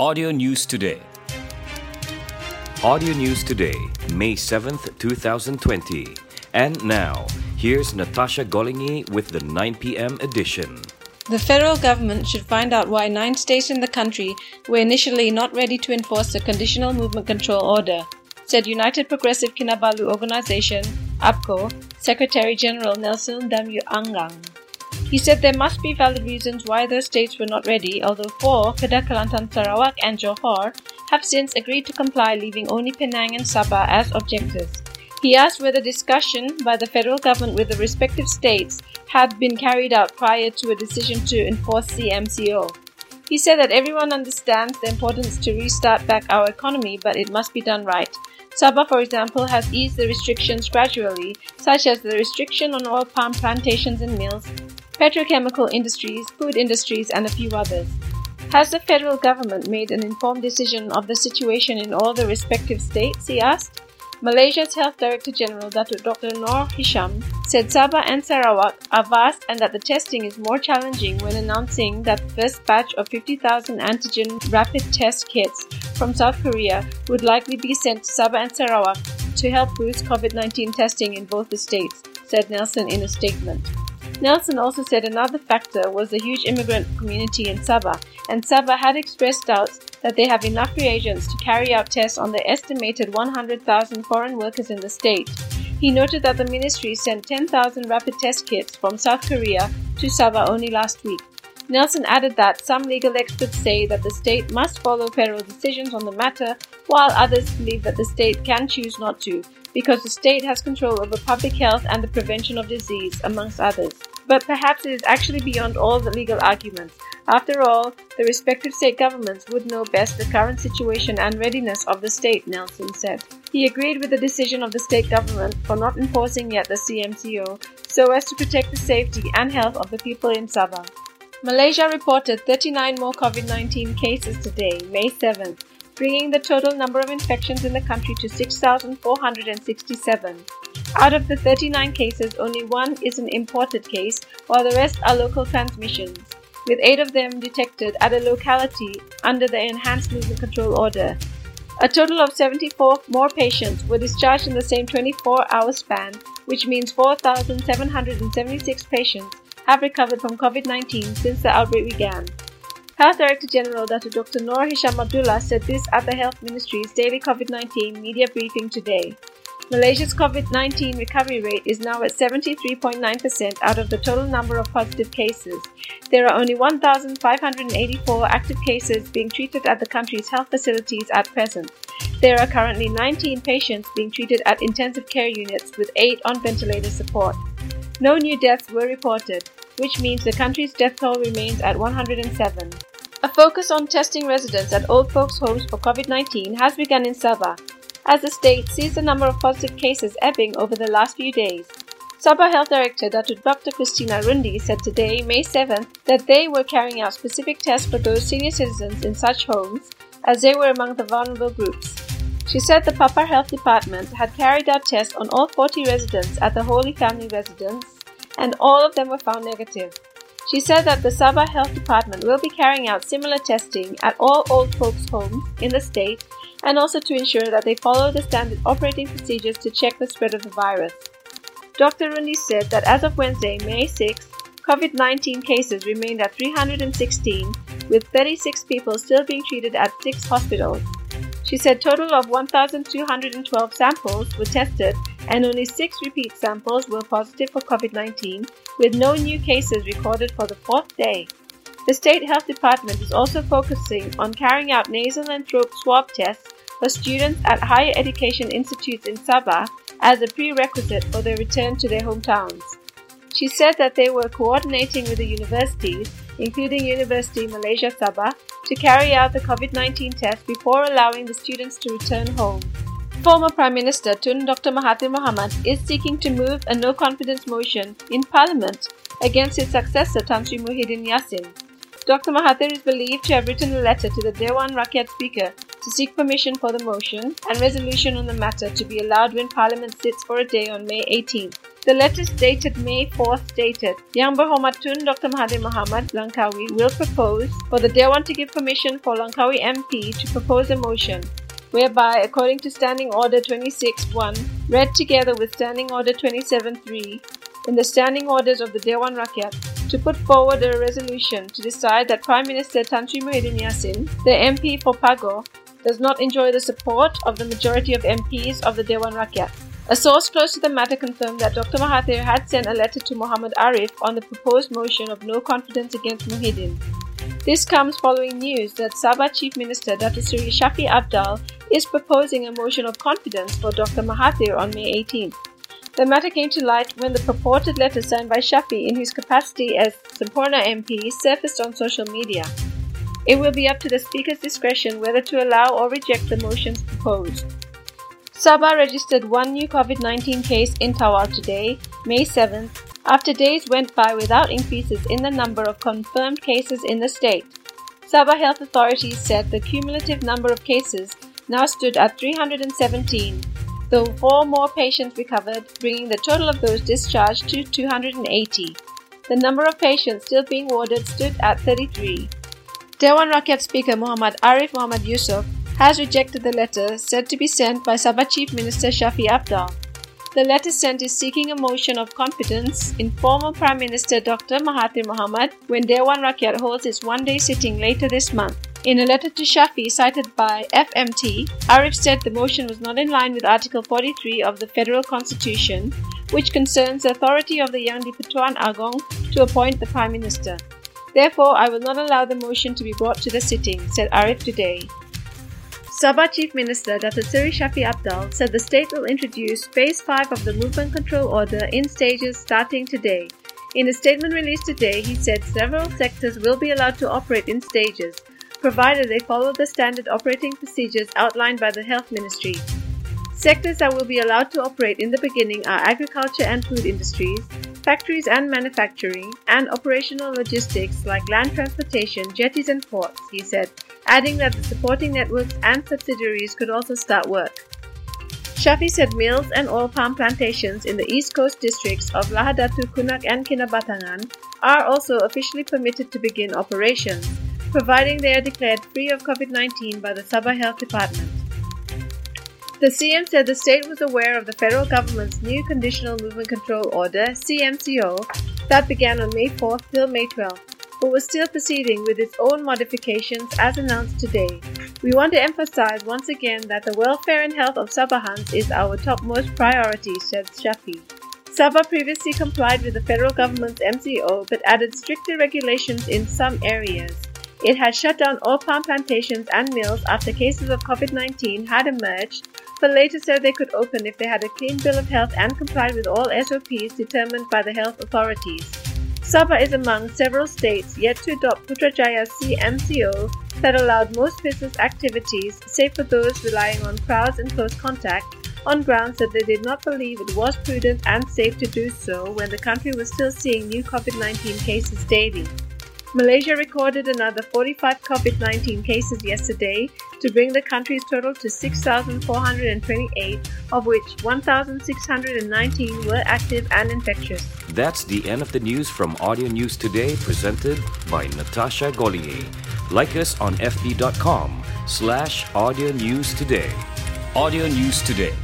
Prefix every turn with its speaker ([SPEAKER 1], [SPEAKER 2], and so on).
[SPEAKER 1] Audio News Today. Audio News Today, May 7th, 2020. And now, here's Natasha Golingi with the 9 p.m. edition.
[SPEAKER 2] The federal government should find out why nine states in the country were initially not ready to enforce the Conditional Movement Control Order, said United Progressive Kinabalu Organization, UPKO, Secretary General Nelson Damuangang. He said there must be valid reasons why those states were not ready, although four, Kedah, Kelantan, Sarawak, and Johor, have since agreed to comply, leaving only Penang and Sabah as objectives. He asked whether discussion by the federal government with the respective states had been carried out prior to a decision to enforce CMCO. He said that everyone understands the importance to restart back our economy, but it must be done right. Sabah, for example, has eased the restrictions gradually, such as the restriction on oil palm plantations and mills, petrochemical industries, food industries, and a few others. Has the federal government made an informed decision of the situation in all the respective states? He asked. Malaysia's Health Director General Dr. Noor Hisham said Sabah and Sarawak are vast and that the testing is more challenging when announcing that the first batch of 50,000 antigen rapid test kits from South Korea would likely be sent to Sabah and Sarawak to help boost COVID 19 testing in both the states, said Nelson in a statement. Nelson also said another factor was the huge immigrant community in Sabah, and Sabah had expressed doubts that they have enough reagents to carry out tests on the estimated 100,000 foreign workers in the state. He noted that the ministry sent 10,000 rapid test kits from South Korea to Sabah only last week. Nelson added that some legal experts say that the state must follow federal decisions on the matter, while others believe that the state can choose not to, because the state has control over public health and the prevention of disease, amongst others. But perhaps it is actually beyond all the legal arguments. After all, the respective state governments would know best the current situation and readiness of the state, Nelson said. He agreed with the decision of the state government for not enforcing yet the CMCO so as to protect the safety and health of the people in Sabah. Malaysia reported 39 more COVID 19 cases today, May 7th, bringing the total number of infections in the country to 6,467. Out of the 39 cases, only one is an imported case, while the rest are local transmissions, with eight of them detected at a locality under the Enhanced Movement Control Order. A total of 74 more patients were discharged in the same 24 hour span, which means 4,776 patients have recovered from COVID 19 since the outbreak began. Health Director General Dr. Noor Hisham Abdullah said this at the Health Ministry's daily COVID 19 media briefing today. Malaysia's COVID 19 recovery rate is now at 73.9% out of the total number of positive cases. There are only 1,584 active cases being treated at the country's health facilities at present. There are currently 19 patients being treated at intensive care units with 8 on ventilator support. No new deaths were reported, which means the country's death toll remains at 107. A focus on testing residents at old folks' homes for COVID 19 has begun in Sabah, as the state sees the number of positive cases ebbing over the last few days. Sabah Health Director Dr. Christina Rundi said today, May 7th, that they were carrying out specific tests for those senior citizens in such homes, as they were among the vulnerable groups. She said the Papar Health Department had carried out tests on all 40 residents at the Holy Family Residence, and all of them were found negative. She said that the Sabah Health Department will be carrying out similar testing at all old folks' homes in the state and also to ensure that they follow the standard operating procedures to check the spread of the virus. Dr. Rundi said that as of Wednesday, May 6, COVID 19 cases remained at 316, with 36 people still being treated at six hospitals. She said total of 1,212 samples were tested and only six repeat samples were positive for COVID 19, with no new cases recorded for the fourth day. The State Health Department is also focusing on carrying out nasal and throat swab tests for students at higher education institutes in Sabah as a prerequisite for their return to their hometowns. She said that they were coordinating with the universities, including University Malaysia Sabah, to carry out the COVID 19 test before allowing the students to return home. Former Prime Minister Tun Dr. Mahathir Mohamad is seeking to move a no confidence motion in Parliament against his successor Tan Sri Muhyiddin Yassin. Dr. Mahathir is believed to have written a letter to the Dewan Rakyat Speaker to seek permission for the motion and resolution on the matter to be allowed when Parliament sits for a day on May 18th. The letter dated May 4th stated, Yang Berhormat Tun Dr. Mahathir Mohamad Langkawi will propose for the Dewan to give permission for Langkawi MP to propose a motion whereby, according to Standing Order 26.1, read together with Standing Order 27.3, in the Standing Orders of the Dewan Rakyat, to put forward a resolution to decide that Prime Minister Tan Sri Muhyiddin Yassin, the MP for Pagoh, does not enjoy the support of the majority of MPs of the Dewan Rakyat. A source close to the matter confirmed that Dr. Mahathir had sent a letter to Muhammad Arif on the proposed motion of no confidence against Muhyiddin. This comes following news that Sabah Chief Minister Dr. Sri Shafie Apdal is proposing a motion of confidence for Dr. Mahathir on May 18th. The matter came to light when the purported letter signed by Shafie in his capacity as Semporna MP surfaced on social media. It will be up to the Speaker's discretion whether to allow or reject the motions proposed. Sabah registered one new COVID 19 case in Tawau today, May 7th, after days went by without increases in the number of confirmed cases in the state. Sabah health authorities said the cumulative number of cases now stood at 317, though four more patients recovered, bringing the total of those discharged to 280. The number of patients still being warded stood at 33. Dewan Rakyat Speaker Muhammad Arif Muhammad Yusuf has rejected the letter said to be sent by Sabah Chief Minister Shafie Apdal. The letter sent is seeking a motion of confidence in former Prime Minister Dr. Mahathir Mohamad when Dewan Rakyat holds its one-day sitting later this month. In a letter to Shafie cited by FMT, Arif said the motion was not in line with Article 43 of the Federal Constitution, which concerns the authority of the Yang di-Pertuan Agong to appoint the Prime Minister. Therefore, I will not allow the motion to be brought to the sitting, said Arif today. Sabah Chief Minister Dr. Sri Shafie Apdal said the state will introduce Phase 5 of the Movement Control Order in stages starting today. In a statement released today, he said several sectors will be allowed to operate in stages, provided they follow the standard operating procedures outlined by the Health Ministry. Sectors that will be allowed to operate in the beginning are agriculture and food industries, factories and manufacturing, and operational logistics like land transportation, jetties, and ports, he said, adding that the supporting networks and subsidiaries could also start work. Shafie said mills and oil palm plantations in the east coast districts of Lahad Datu, Kunak, and Kinabatangan are also officially permitted to begin operations providing they are declared free of COVID 19 by the Sabah Health Department. The CM said the state was aware of the federal government's new Conditional Movement Control Order, CMCO, that began on May 4th till May 12th, but was still proceeding with its own modifications as announced today. We want to emphasize once again that the welfare and health of Sabahans is our topmost priority, said Shafie. Sabah previously complied with the federal government's MCO but added stricter regulations in some areas. It had shut down all palm plantations and mills after cases of COVID 19 had emerged, but later said they could open if they had a clean bill of health and complied with all SOPs determined by the health authorities. Sabah is among several states yet to adopt Putrajaya's CMCO that allowed most business activities, save for those relying on crowds and close contact, on grounds that they did not believe it was prudent and safe to do so when the country was still seeing new COVID 19 cases daily. Malaysia recorded another 45 COVID 19 cases yesterday to bring the country's total to 6,428, of which 1,619 were active and infectious.
[SPEAKER 1] That's the end of the news from Audio News Today, presented by Natasha Gollier. Like us on fb.com slash audio news today. Audio News Today